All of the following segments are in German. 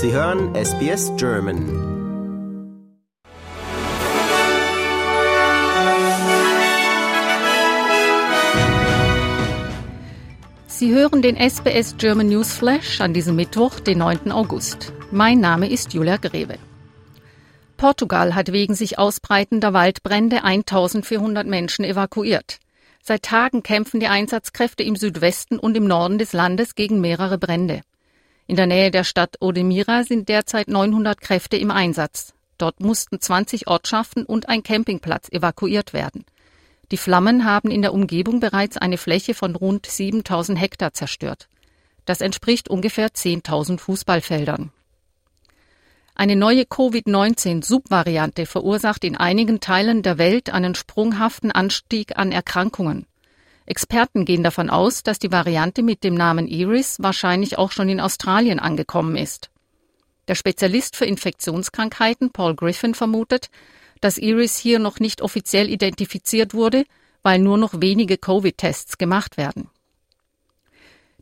Sie hören SBS German. Sie hören den SBS German News Flash an diesem Mittwoch, den 9. August. Mein Name ist Julia Greve. Portugal hat wegen sich ausbreitender Waldbrände 1400 Menschen evakuiert. Seit Tagen kämpfen die Einsatzkräfte im Südwesten und im Norden des Landes gegen mehrere Brände. In der Nähe der Stadt Odemira sind derzeit 900 Kräfte im Einsatz. Dort mussten 20 Ortschaften und ein Campingplatz evakuiert werden. Die Flammen haben in der Umgebung bereits eine Fläche von rund 7000 Hektar zerstört. Das entspricht ungefähr 10.000 Fußballfeldern. Eine neue Covid-19-Subvariante verursacht in einigen Teilen der Welt einen sprunghaften Anstieg an Erkrankungen. Experten gehen davon aus, dass die Variante mit dem Namen Iris wahrscheinlich auch schon in Australien angekommen ist. Der Spezialist für Infektionskrankheiten Paul Griffin vermutet, dass Iris hier noch nicht offiziell identifiziert wurde, weil nur noch wenige Covid-Tests gemacht werden.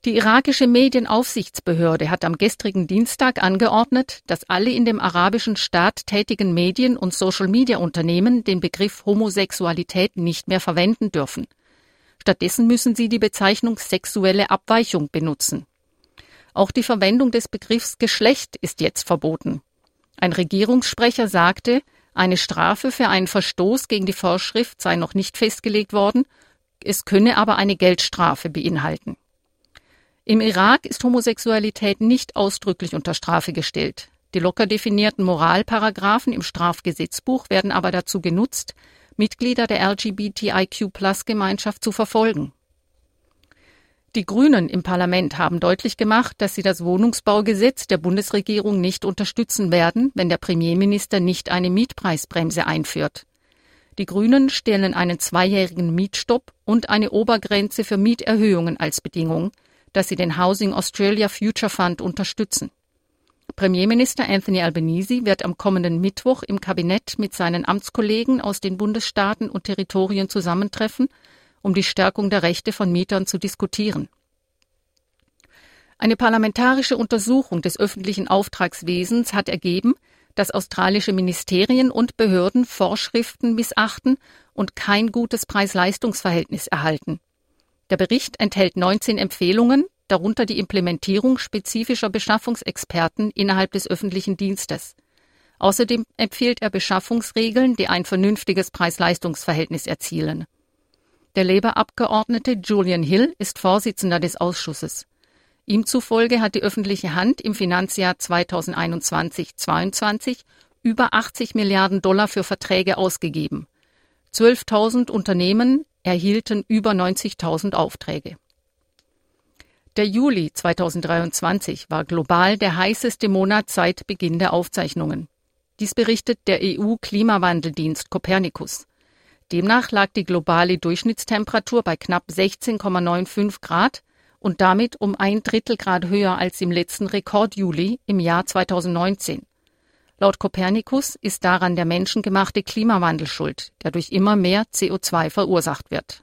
Die irakische Medienaufsichtsbehörde hat am gestrigen Dienstag angeordnet, dass alle in dem arabischen Staat tätigen Medien- und Social-Media-Unternehmen den Begriff Homosexualität nicht mehr verwenden dürfen. Stattdessen müssen sie die Bezeichnung sexuelle Abweichung benutzen. Auch die Verwendung des Begriffs Geschlecht ist jetzt verboten. Ein Regierungssprecher sagte, eine Strafe für einen Verstoß gegen die Vorschrift sei noch nicht festgelegt worden, es könne aber eine Geldstrafe beinhalten. Im Irak ist Homosexualität nicht ausdrücklich unter Strafe gestellt. Die locker definierten Moralparagraphen im Strafgesetzbuch werden aber dazu genutzt, Mitglieder der LGBTIQ-Plus-Gemeinschaft zu verfolgen. Die Grünen im Parlament haben deutlich gemacht, dass sie das Wohnungsbaugesetz der Bundesregierung nicht unterstützen werden, wenn der Premierminister nicht eine Mietpreisbremse einführt. Die Grünen stellen einen zweijährigen Mietstopp und eine Obergrenze für Mieterhöhungen als Bedingung, dass sie den Housing Australia Future Fund unterstützen. Premierminister Anthony Albanese wird am kommenden Mittwoch im Kabinett mit seinen Amtskollegen aus den Bundesstaaten und Territorien zusammentreffen, um die Stärkung der Rechte von Mietern zu diskutieren. Eine parlamentarische Untersuchung des öffentlichen Auftragswesens hat ergeben, dass australische Ministerien und Behörden Vorschriften missachten und kein gutes Preis-Leistungs-Verhältnis erhalten. Der Bericht enthält 19 Empfehlungen, darunter die Implementierung spezifischer Beschaffungsexperten innerhalb des öffentlichen Dienstes. Außerdem empfiehlt er Beschaffungsregeln, die ein vernünftiges Preis-Leistungs-Verhältnis erzielen. Der Labour-Abgeordnete Julian Hill ist Vorsitzender des Ausschusses. Ihm zufolge hat die öffentliche Hand im Finanzjahr 2021-22 über 80 Milliarden Dollar für Verträge ausgegeben. 12.000 Unternehmen erhielten über 90.000 Aufträge. Der Juli 2023 war global der heißeste Monat seit Beginn der Aufzeichnungen. Dies berichtet der EU-Klimawandeldienst Copernicus. Demnach lag die globale Durchschnittstemperatur bei knapp 16,95 Grad und damit um ein Drittel Grad höher als im letzten Rekord-Juli im Jahr 2019. Laut Kopernikus ist daran der menschengemachte Klimawandel schuld, der durch immer mehr CO2 verursacht wird.